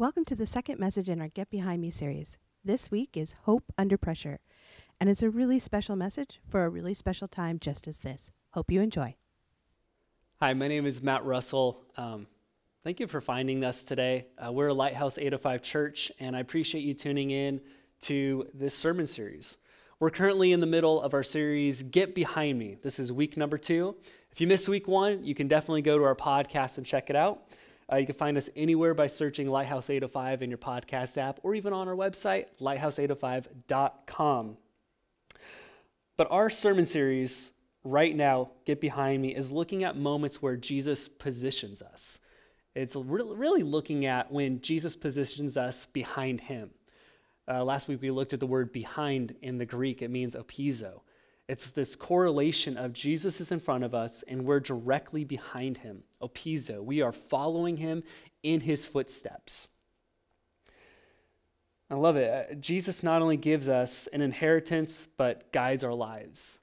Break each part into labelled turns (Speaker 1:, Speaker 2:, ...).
Speaker 1: Welcome to the second message in our Get Behind Me series. This week is Hope Under Pressure, and it's a really special message for a really special time just as this. Hope you enjoy.
Speaker 2: Hi, my name is Matt Russell. Um, thank you for finding us today. Uh, we're a Lighthouse 805 church, and I appreciate you tuning in to this sermon series. We're currently in the middle of our series, Get Behind Me. This is week number two. If you missed week one, you can definitely go to our podcast and check it out. Uh, you can find us anywhere by searching Lighthouse 805 in your podcast app or even on our website, lighthouse805.com. But our sermon series right now, Get Behind Me, is looking at moments where Jesus positions us. It's really looking at when Jesus positions us behind him. Uh, last week we looked at the word behind in the Greek, it means opizo. It's this correlation of Jesus is in front of us and we're directly behind him. Opizo. We are following him in his footsteps. I love it. Uh, Jesus not only gives us an inheritance, but guides our lives.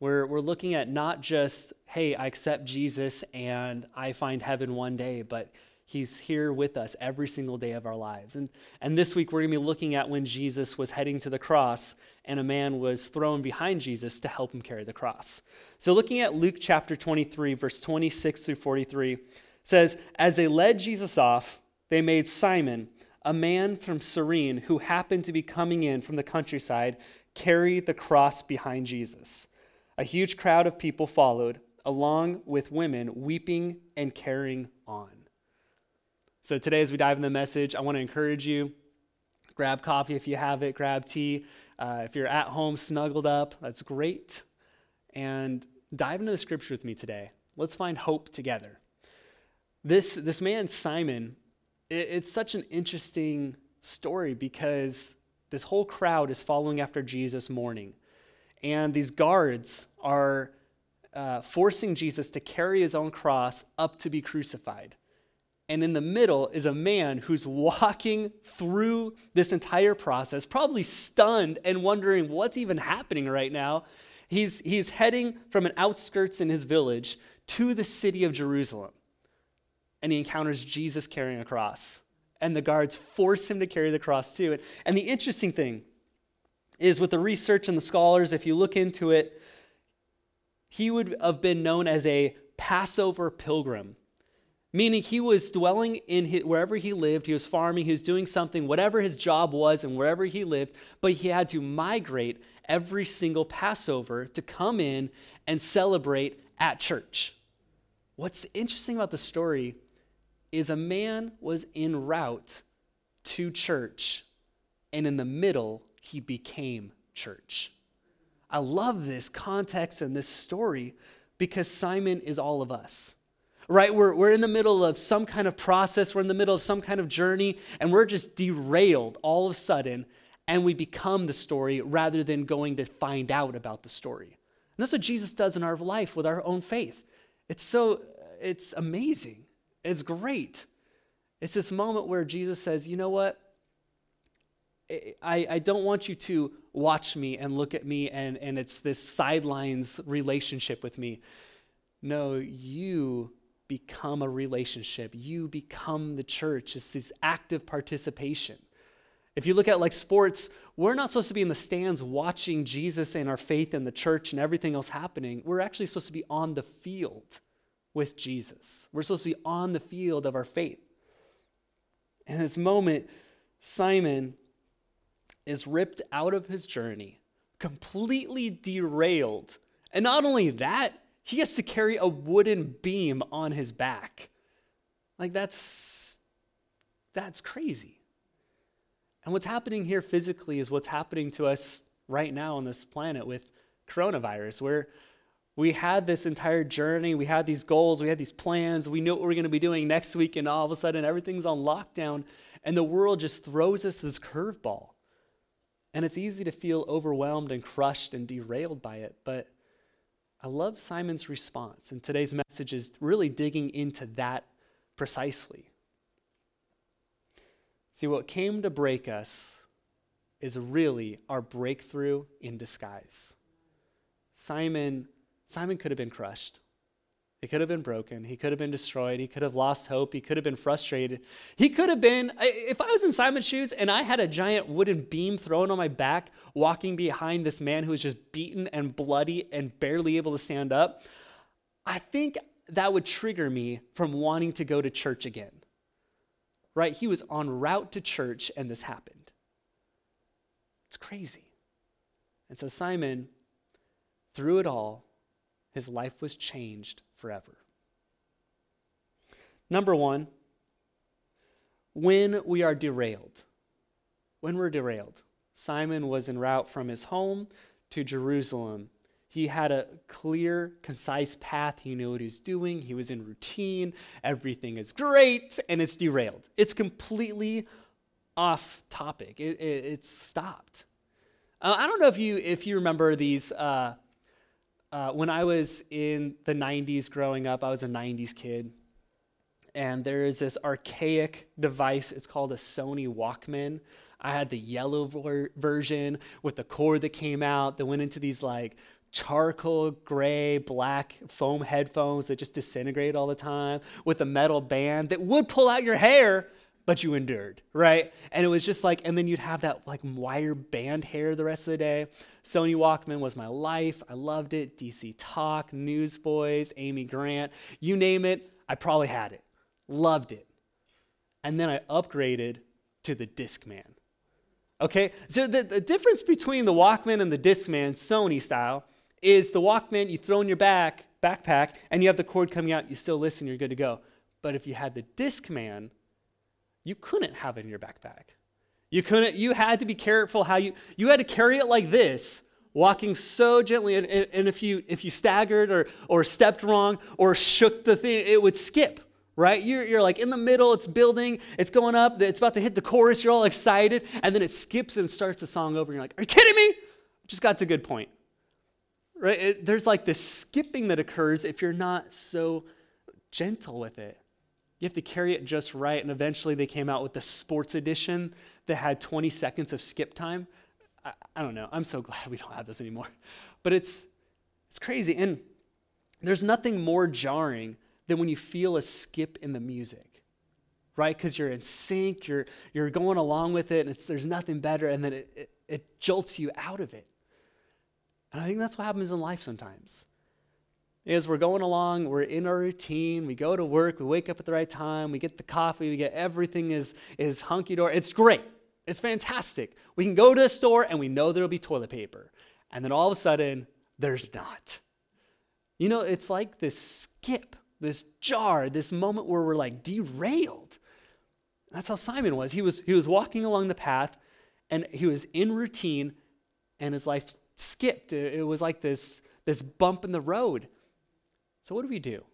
Speaker 2: We're, we're looking at not just, hey, I accept Jesus and I find heaven one day, but He's here with us every single day of our lives. And, and this week, we're going to be looking at when Jesus was heading to the cross and a man was thrown behind Jesus to help him carry the cross. So, looking at Luke chapter 23, verse 26 through 43, says, As they led Jesus off, they made Simon, a man from Cyrene who happened to be coming in from the countryside, carry the cross behind Jesus. A huge crowd of people followed, along with women weeping and carrying on. So today, as we dive in the message, I want to encourage you grab coffee if you have it, grab tea. Uh, if you're at home snuggled up, that's great. And dive into the scripture with me today. Let's find hope together. This, this man, Simon, it, it's such an interesting story because this whole crowd is following after Jesus mourning. And these guards are uh, forcing Jesus to carry his own cross up to be crucified. And in the middle is a man who's walking through this entire process, probably stunned and wondering what's even happening right now. He's, he's heading from an outskirts in his village to the city of Jerusalem. And he encounters Jesus carrying a cross. And the guards force him to carry the cross too. And the interesting thing is with the research and the scholars, if you look into it, he would have been known as a Passover pilgrim meaning he was dwelling in his, wherever he lived he was farming he was doing something whatever his job was and wherever he lived but he had to migrate every single passover to come in and celebrate at church. What's interesting about the story is a man was en route to church and in the middle he became church. I love this context and this story because simon is all of us right? We're, we're in the middle of some kind of process, we're in the middle of some kind of journey, and we're just derailed all of a sudden, and we become the story rather than going to find out about the story. And that's what Jesus does in our life with our own faith. It's so, it's amazing. It's great. It's this moment where Jesus says, you know what? I, I don't want you to watch me and look at me and, and it's this sidelines relationship with me. No, you become a relationship. You become the church. It's this active participation. If you look at like sports, we're not supposed to be in the stands watching Jesus and our faith in the church and everything else happening. We're actually supposed to be on the field with Jesus. We're supposed to be on the field of our faith. In this moment, Simon is ripped out of his journey, completely derailed. And not only that, he has to carry a wooden beam on his back. Like that's that's crazy. And what's happening here physically is what's happening to us right now on this planet with coronavirus, where we had this entire journey, we had these goals, we had these plans, we knew what we are going to be doing next week, and all of a sudden everything's on lockdown, and the world just throws us this curveball. And it's easy to feel overwhelmed and crushed and derailed by it, but I love Simon's response, and today's message is really digging into that precisely. See, what came to break us is really our breakthrough in disguise. Simon, Simon could have been crushed. It could have been broken. He could have been destroyed. He could have lost hope. He could have been frustrated. He could have been, if I was in Simon's shoes and I had a giant wooden beam thrown on my back, walking behind this man who was just beaten and bloody and barely able to stand up, I think that would trigger me from wanting to go to church again. Right? He was en route to church and this happened. It's crazy. And so Simon, through it all, his life was changed forever. Number one, when we are derailed. When we're derailed. Simon was en route from his home to Jerusalem. He had a clear, concise path. He knew what he was doing. He was in routine. Everything is great, and it's derailed. It's completely off topic. It, it, it's stopped. Uh, I don't know if you if you remember these uh, uh, when I was in the 90s growing up, I was a 90s kid. And there is this archaic device. It's called a Sony Walkman. I had the yellow ver- version with the cord that came out that went into these like charcoal gray black foam headphones that just disintegrate all the time with a metal band that would pull out your hair but you endured, right? And it was just like, and then you'd have that like wire band hair the rest of the day. Sony Walkman was my life. I loved it. DC Talk, Newsboys, Amy Grant, you name it, I probably had it. Loved it. And then I upgraded to the Discman. Okay, so the, the difference between the Walkman and the Discman, Sony style, is the Walkman you throw in your back backpack and you have the cord coming out, you still listen, you're good to go. But if you had the Discman, you couldn't have it in your backpack. You couldn't, you had to be careful how you, you had to carry it like this, walking so gently. And, and if you, if you staggered or, or stepped wrong or shook the thing, it would skip, right? You're, you're like in the middle, it's building, it's going up, it's about to hit the chorus, you're all excited, and then it skips and starts the song over, and you're like, are you kidding me? Just got to a good point. Right? It, there's like this skipping that occurs if you're not so gentle with it. You have to carry it just right. And eventually they came out with the sports edition that had 20 seconds of skip time. I, I don't know. I'm so glad we don't have this anymore. But it's, it's crazy. And there's nothing more jarring than when you feel a skip in the music, right? Because you're in sync, you're, you're going along with it, and there's nothing better, and then it, it, it jolts you out of it. And I think that's what happens in life sometimes is we're going along, we're in our routine, we go to work, we wake up at the right time, we get the coffee, we get everything is, is hunky dory. It's great. It's fantastic. We can go to a store and we know there'll be toilet paper. And then all of a sudden, there's not. You know, it's like this skip, this jar, this moment where we're like derailed. That's how Simon was. He was he was walking along the path and he was in routine and his life skipped. It was like this, this bump in the road. So, what do we do?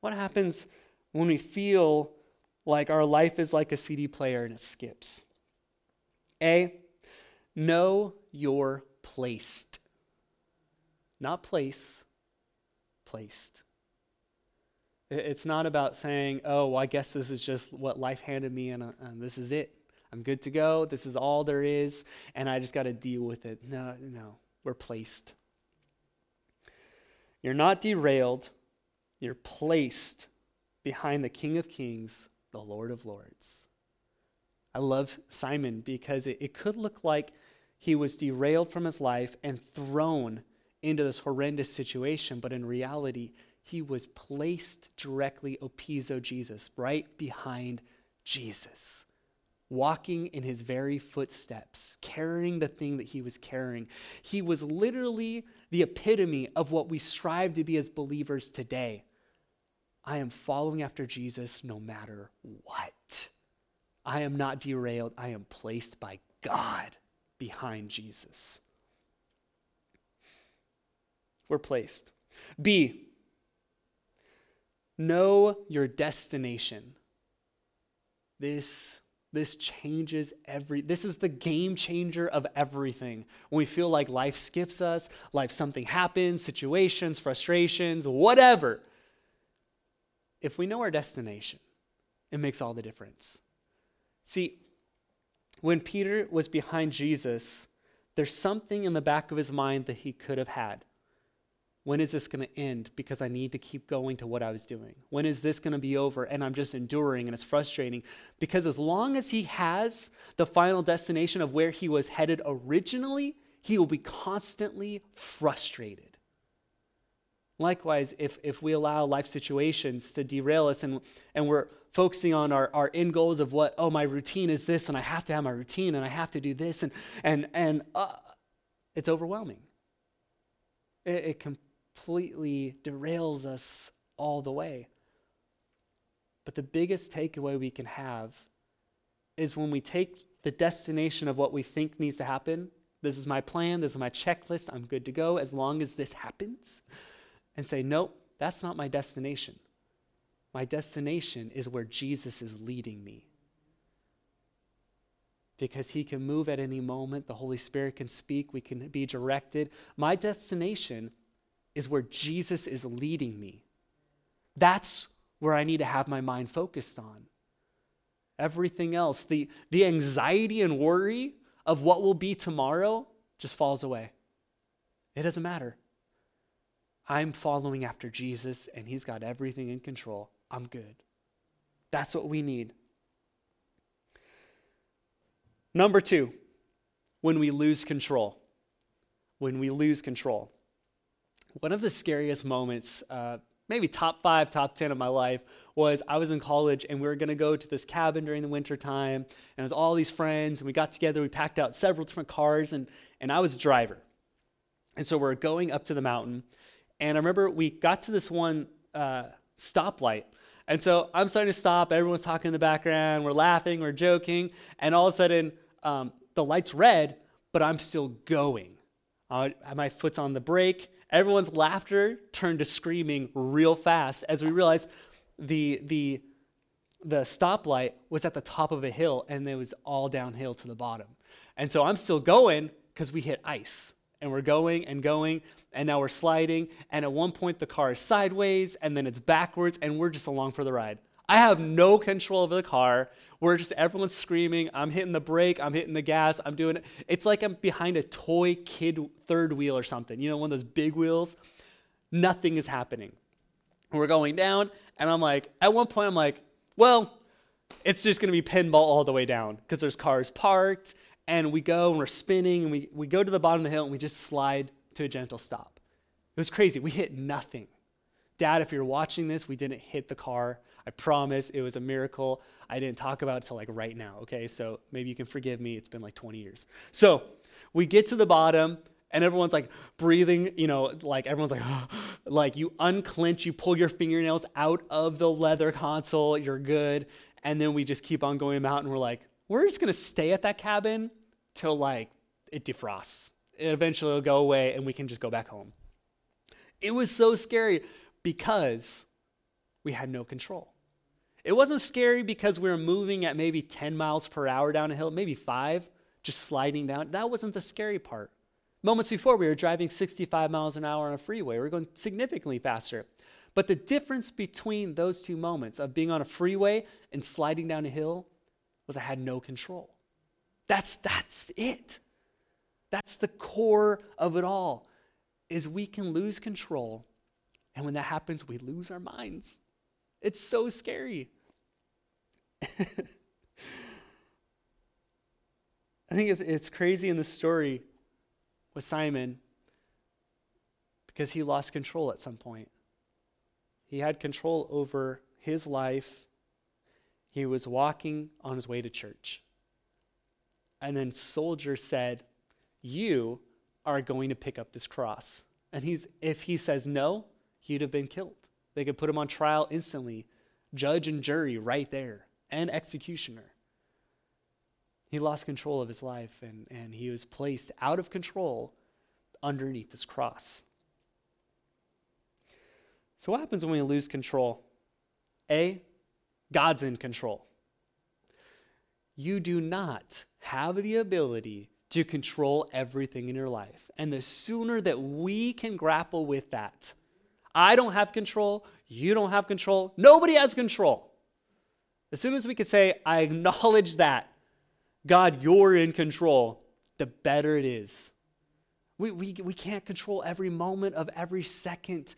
Speaker 2: What happens when we feel like our life is like a CD player and it skips? A, know you're placed. Not place, placed. It's not about saying, oh, well, I guess this is just what life handed me and, uh, and this is it. I'm good to go. This is all there is, and I just got to deal with it. No, no, we're placed. You're not derailed, you're placed behind the King of Kings, the Lord of Lords. I love Simon because it, it could look like he was derailed from his life and thrown into this horrendous situation, but in reality, he was placed directly opizo Jesus, right behind Jesus walking in his very footsteps, carrying the thing that he was carrying. He was literally the epitome of what we strive to be as believers today. I am following after Jesus no matter what. I am not derailed. I am placed by God behind Jesus. We're placed. B, know your destination. This this changes every this is the game changer of everything. When we feel like life skips us life something happens situations frustrations whatever if we know our destination it makes all the difference. See when peter was behind jesus there's something in the back of his mind that he could have had when is this going to end? Because I need to keep going to what I was doing. When is this going to be over? And I'm just enduring and it's frustrating. Because as long as he has the final destination of where he was headed originally, he will be constantly frustrated. Likewise, if, if we allow life situations to derail us and, and we're focusing on our, our end goals of what, oh, my routine is this, and I have to have my routine, and I have to do this, and, and, and uh, it's overwhelming. It, it completely derails us all the way. But the biggest takeaway we can have is when we take the destination of what we think needs to happen. This is my plan, this is my checklist, I'm good to go as long as this happens. And say, nope, that's not my destination. My destination is where Jesus is leading me. Because he can move at any moment, the Holy Spirit can speak, we can be directed. My destination is where Jesus is leading me. That's where I need to have my mind focused on. Everything else, the, the anxiety and worry of what will be tomorrow, just falls away. It doesn't matter. I'm following after Jesus, and He's got everything in control. I'm good. That's what we need. Number two, when we lose control. When we lose control. One of the scariest moments, uh, maybe top five, top 10 of my life, was I was in college and we were going to go to this cabin during the winter time. And it was all these friends, and we got together, we packed out several different cars, and, and I was a driver. And so we're going up to the mountain. And I remember we got to this one uh, stoplight. And so I'm starting to stop. Everyone's talking in the background. We're laughing, we're joking. And all of a sudden, um, the light's red, but I'm still going. Uh, my foot's on the brake, Everyone's laughter turned to screaming real fast as we realized the, the, the stoplight was at the top of a hill and it was all downhill to the bottom. And so I'm still going because we hit ice and we're going and going and now we're sliding. And at one point, the car is sideways and then it's backwards and we're just along for the ride. I have no control over the car. We're just everyone's screaming. I'm hitting the brake. I'm hitting the gas. I'm doing it. It's like I'm behind a toy kid third wheel or something. You know, one of those big wheels. Nothing is happening. We're going down, and I'm like, at one point, I'm like, well, it's just gonna be pinball all the way down because there's cars parked, and we go and we're spinning, and we, we go to the bottom of the hill, and we just slide to a gentle stop. It was crazy. We hit nothing. Dad, if you're watching this, we didn't hit the car. I promise it was a miracle. I didn't talk about it till like right now, okay? So maybe you can forgive me. It's been like 20 years. So we get to the bottom and everyone's like breathing, you know, like everyone's like, like you unclench, you pull your fingernails out of the leather console, you're good. And then we just keep on going out and we're like, we're just gonna stay at that cabin till like it defrosts. It eventually will go away and we can just go back home. It was so scary because we had no control. It wasn't scary because we were moving at maybe 10 miles per hour down a hill, maybe five, just sliding down. That wasn't the scary part. Moments before, we were driving 65 miles an hour on a freeway. We were going significantly faster. But the difference between those two moments of being on a freeway and sliding down a hill was I had no control. That's, that's it. That's the core of it all is we can lose control and when that happens we lose our minds it's so scary. I think it's crazy in the story with Simon because he lost control at some point. He had control over his life. He was walking on his way to church. And then soldier said, "You are going to pick up this cross." And he's if he says no, he'd have been killed. They could put him on trial instantly, judge and jury right there, and executioner. He lost control of his life and, and he was placed out of control underneath this cross. So, what happens when we lose control? A, God's in control. You do not have the ability to control everything in your life. And the sooner that we can grapple with that, I don't have control. You don't have control. Nobody has control. As soon as we can say, I acknowledge that, God, you're in control, the better it is. We, we, we can't control every moment of every second.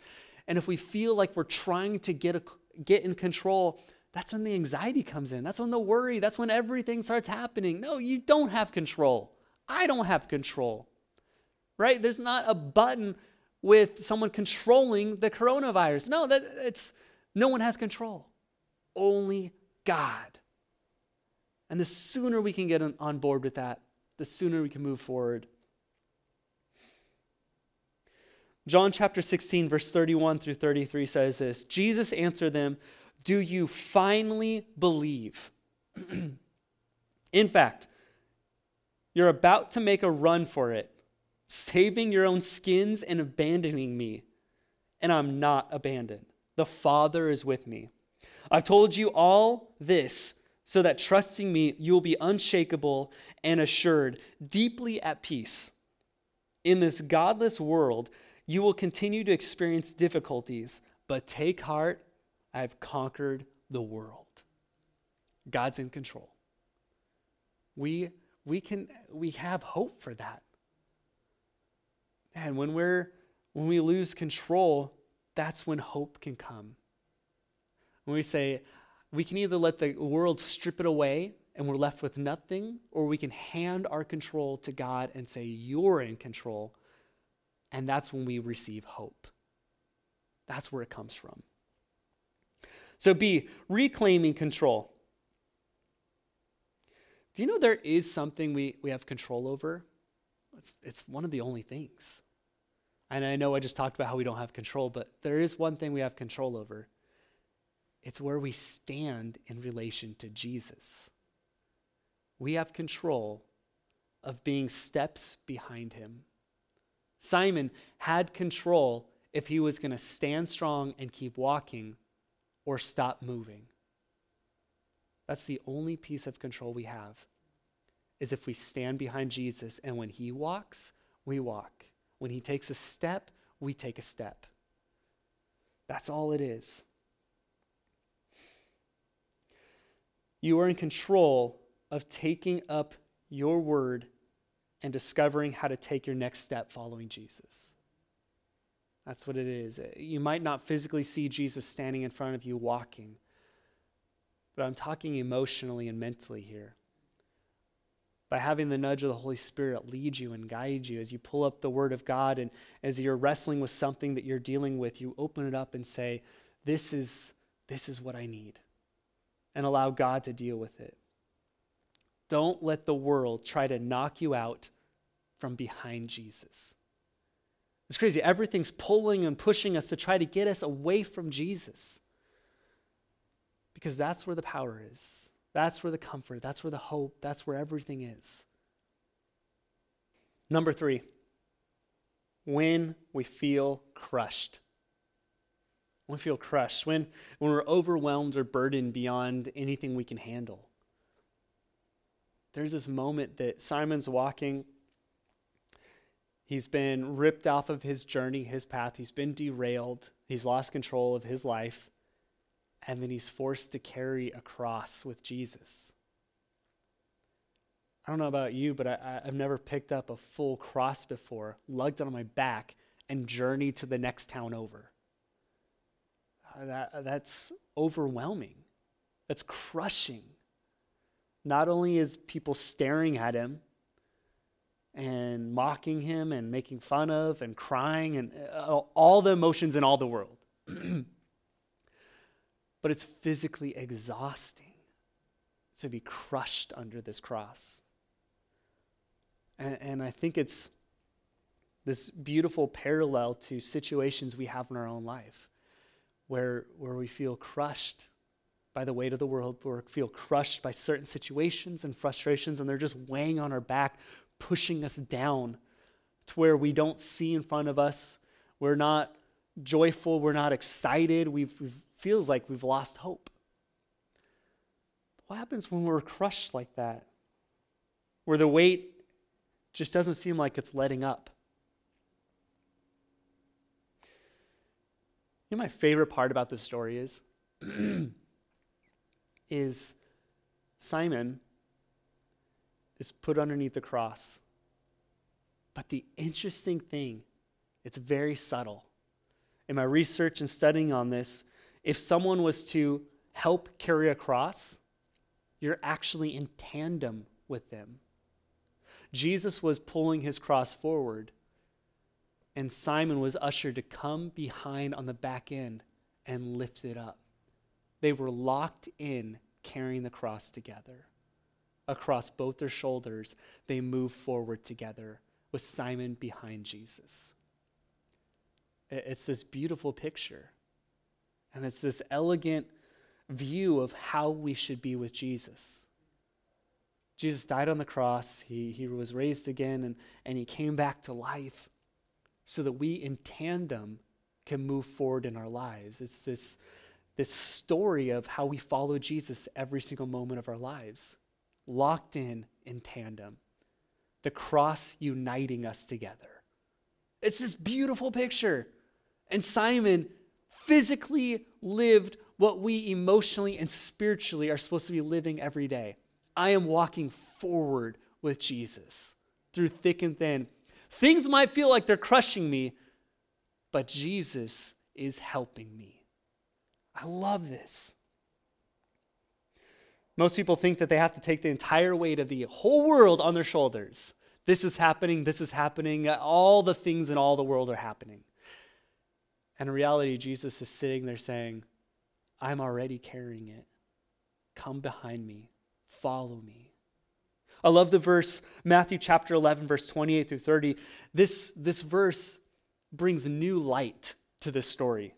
Speaker 2: And if we feel like we're trying to get, a, get in control, that's when the anxiety comes in. That's when the worry, that's when everything starts happening. No, you don't have control. I don't have control. Right? There's not a button with someone controlling the coronavirus. No, that it's no one has control. Only God. And the sooner we can get on board with that, the sooner we can move forward. John chapter 16, verse 31 through 33 says this Jesus answered them, Do you finally believe? In fact, you're about to make a run for it, saving your own skins and abandoning me. And I'm not abandoned. The Father is with me. I've told you all this so that trusting me, you will be unshakable and assured, deeply at peace. In this godless world, you will continue to experience difficulties, but take heart, I have conquered the world. God's in control. We, we, can, we have hope for that. And when, we're, when we lose control, that's when hope can come. When we say, we can either let the world strip it away and we're left with nothing, or we can hand our control to God and say, You're in control. And that's when we receive hope. That's where it comes from. So, B, reclaiming control. Do you know there is something we, we have control over? It's, it's one of the only things. And I know I just talked about how we don't have control, but there is one thing we have control over it's where we stand in relation to Jesus. We have control of being steps behind him. Simon had control if he was going to stand strong and keep walking or stop moving. That's the only piece of control we have is if we stand behind Jesus and when he walks, we walk. When he takes a step, we take a step. That's all it is. You are in control of taking up your word and discovering how to take your next step following Jesus. That's what it is. You might not physically see Jesus standing in front of you walking, but I'm talking emotionally and mentally here. By having the nudge of the Holy Spirit lead you and guide you as you pull up the Word of God and as you're wrestling with something that you're dealing with, you open it up and say, This is, this is what I need and allow God to deal with it. Don't let the world try to knock you out from behind Jesus. It's crazy. Everything's pulling and pushing us to try to get us away from Jesus. Because that's where the power is. That's where the comfort, that's where the hope, that's where everything is. Number three, when we feel crushed when we feel crushed, when, when we're overwhelmed or burdened beyond anything we can handle. There's this moment that Simon's walking. He's been ripped off of his journey, his path. He's been derailed. He's lost control of his life. And then he's forced to carry a cross with Jesus. I don't know about you, but I, have never picked up a full cross before, lugged it on my back, and journeyed to the next town over that, that's overwhelming. That's crushing. Not only is people staring at him and mocking him and making fun of and crying and uh, all the emotions in all the world, but it's physically exhausting to be crushed under this cross. And, and I think it's this beautiful parallel to situations we have in our own life where, where we feel crushed by the weight of the world, we feel crushed by certain situations and frustrations, and they're just weighing on our back, pushing us down to where we don't see in front of us. We're not joyful, we're not excited, we feels like we've lost hope. What happens when we're crushed like that? Where the weight just doesn't seem like it's letting up. You know my favorite part about this story is is Simon is put underneath the cross. But the interesting thing, it's very subtle. In my research and studying on this, if someone was to help carry a cross, you're actually in tandem with them. Jesus was pulling his cross forward, and Simon was ushered to come behind on the back end and lift it up. They were locked in carrying the cross together. Across both their shoulders, they moved forward together with Simon behind Jesus. It's this beautiful picture. And it's this elegant view of how we should be with Jesus. Jesus died on the cross, he, he was raised again, and, and he came back to life so that we in tandem can move forward in our lives. It's this, this story of how we follow Jesus every single moment of our lives, locked in in tandem, the cross uniting us together. It's this beautiful picture. And Simon physically lived what we emotionally and spiritually are supposed to be living every day. I am walking forward with Jesus through thick and thin. Things might feel like they're crushing me, but Jesus is helping me. I love this. Most people think that they have to take the entire weight of the whole world on their shoulders. This is happening, this is happening, all the things in all the world are happening. And in reality, Jesus is sitting there saying, I'm already carrying it. Come behind me, follow me. I love the verse, Matthew chapter 11, verse 28 through 30. This, this verse brings new light to this story. It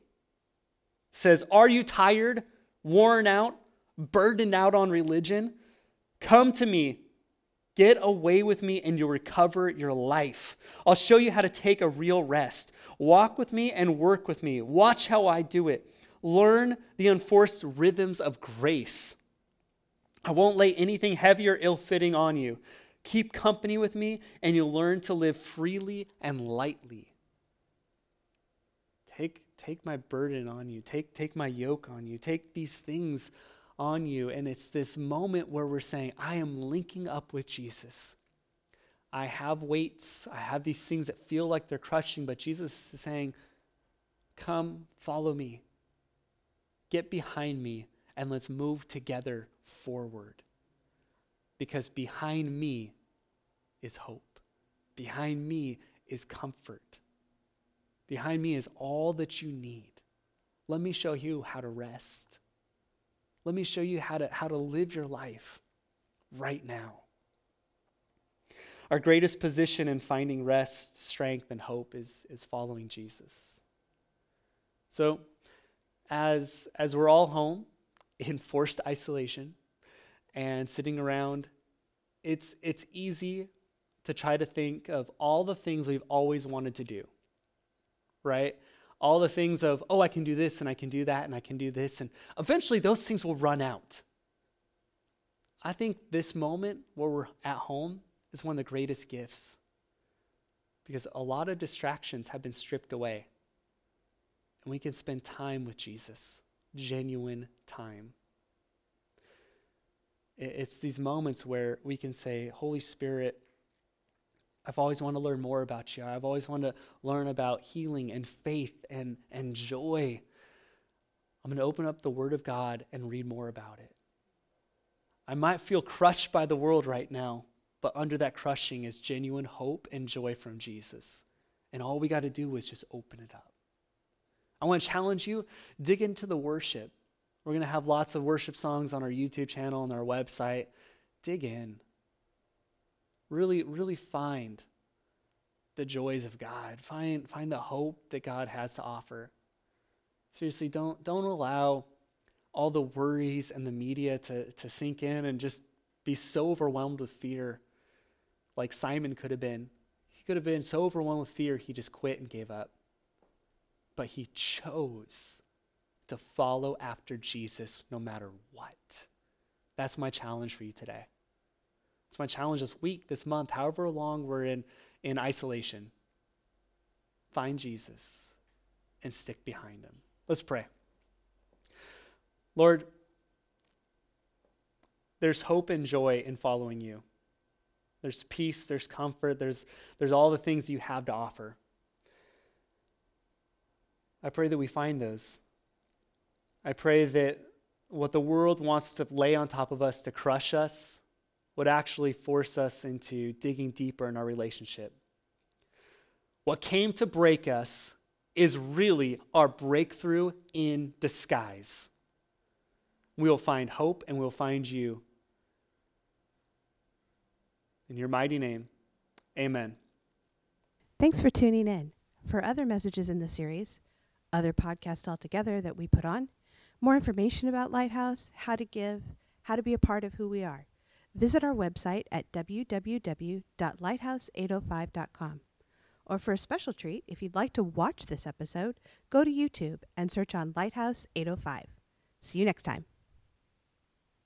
Speaker 2: says, Are you tired, worn out, burdened out on religion? Come to me. Get away with me and you'll recover your life. I'll show you how to take a real rest. Walk with me and work with me. Watch how I do it. Learn the enforced rhythms of grace. I won't lay anything heavy or ill fitting on you. Keep company with me, and you'll learn to live freely and lightly. Take, take my burden on you. Take, take my yoke on you. Take these things on you. And it's this moment where we're saying, I am linking up with Jesus. I have weights. I have these things that feel like they're crushing, but Jesus is saying, Come, follow me. Get behind me, and let's move together forward. Because behind me is hope. Behind me is comfort. Behind me is all that you need. Let me show you how to rest. Let me show you how to, how to live your life right now. Our greatest position in finding rest, strength, and hope is, is following Jesus. So, as, as we're all home in forced isolation and sitting around, it's, it's easy to try to think of all the things we've always wanted to do, right? All the things of, oh, I can do this and I can do that and I can do this. And eventually those things will run out. I think this moment where we're at home is one of the greatest gifts because a lot of distractions have been stripped away. And we can spend time with Jesus, genuine time. It's these moments where we can say, Holy Spirit, I've always wanted to learn more about you. I've always wanted to learn about healing and faith and, and joy. I'm going to open up the Word of God and read more about it. I might feel crushed by the world right now, but under that crushing is genuine hope and joy from Jesus. And all we got to do is just open it up. I want to challenge you dig into the worship. We're going to have lots of worship songs on our YouTube channel and our website. Dig in. Really, really find the joys of God. Find, find the hope that God has to offer. Seriously, don't, don't allow all the worries and the media to, to sink in and just be so overwhelmed with fear like Simon could have been. He could have been so overwhelmed with fear, he just quit and gave up. But he chose to follow after Jesus no matter what. That's my challenge for you today. It's my challenge this week, this month, however long we're in, in isolation. Find Jesus and stick behind him. Let's pray. Lord, there's hope and joy in following you. There's peace, there's comfort, there's, there's all the things you have to offer. I pray that we find those. I pray that what the world wants to lay on top of us to crush us would actually force us into digging deeper in our relationship. What came to break us is really our breakthrough in disguise. We will find hope and we'll find you. In your mighty name, amen.
Speaker 1: Thanks for tuning in. For other messages in the series, other podcasts altogether that we put on, more information about Lighthouse, how to give, how to be a part of who we are, visit our website at www.lighthouse805.com. Or for a special treat, if you'd like to watch this episode, go to YouTube and search on Lighthouse 805. See you next time.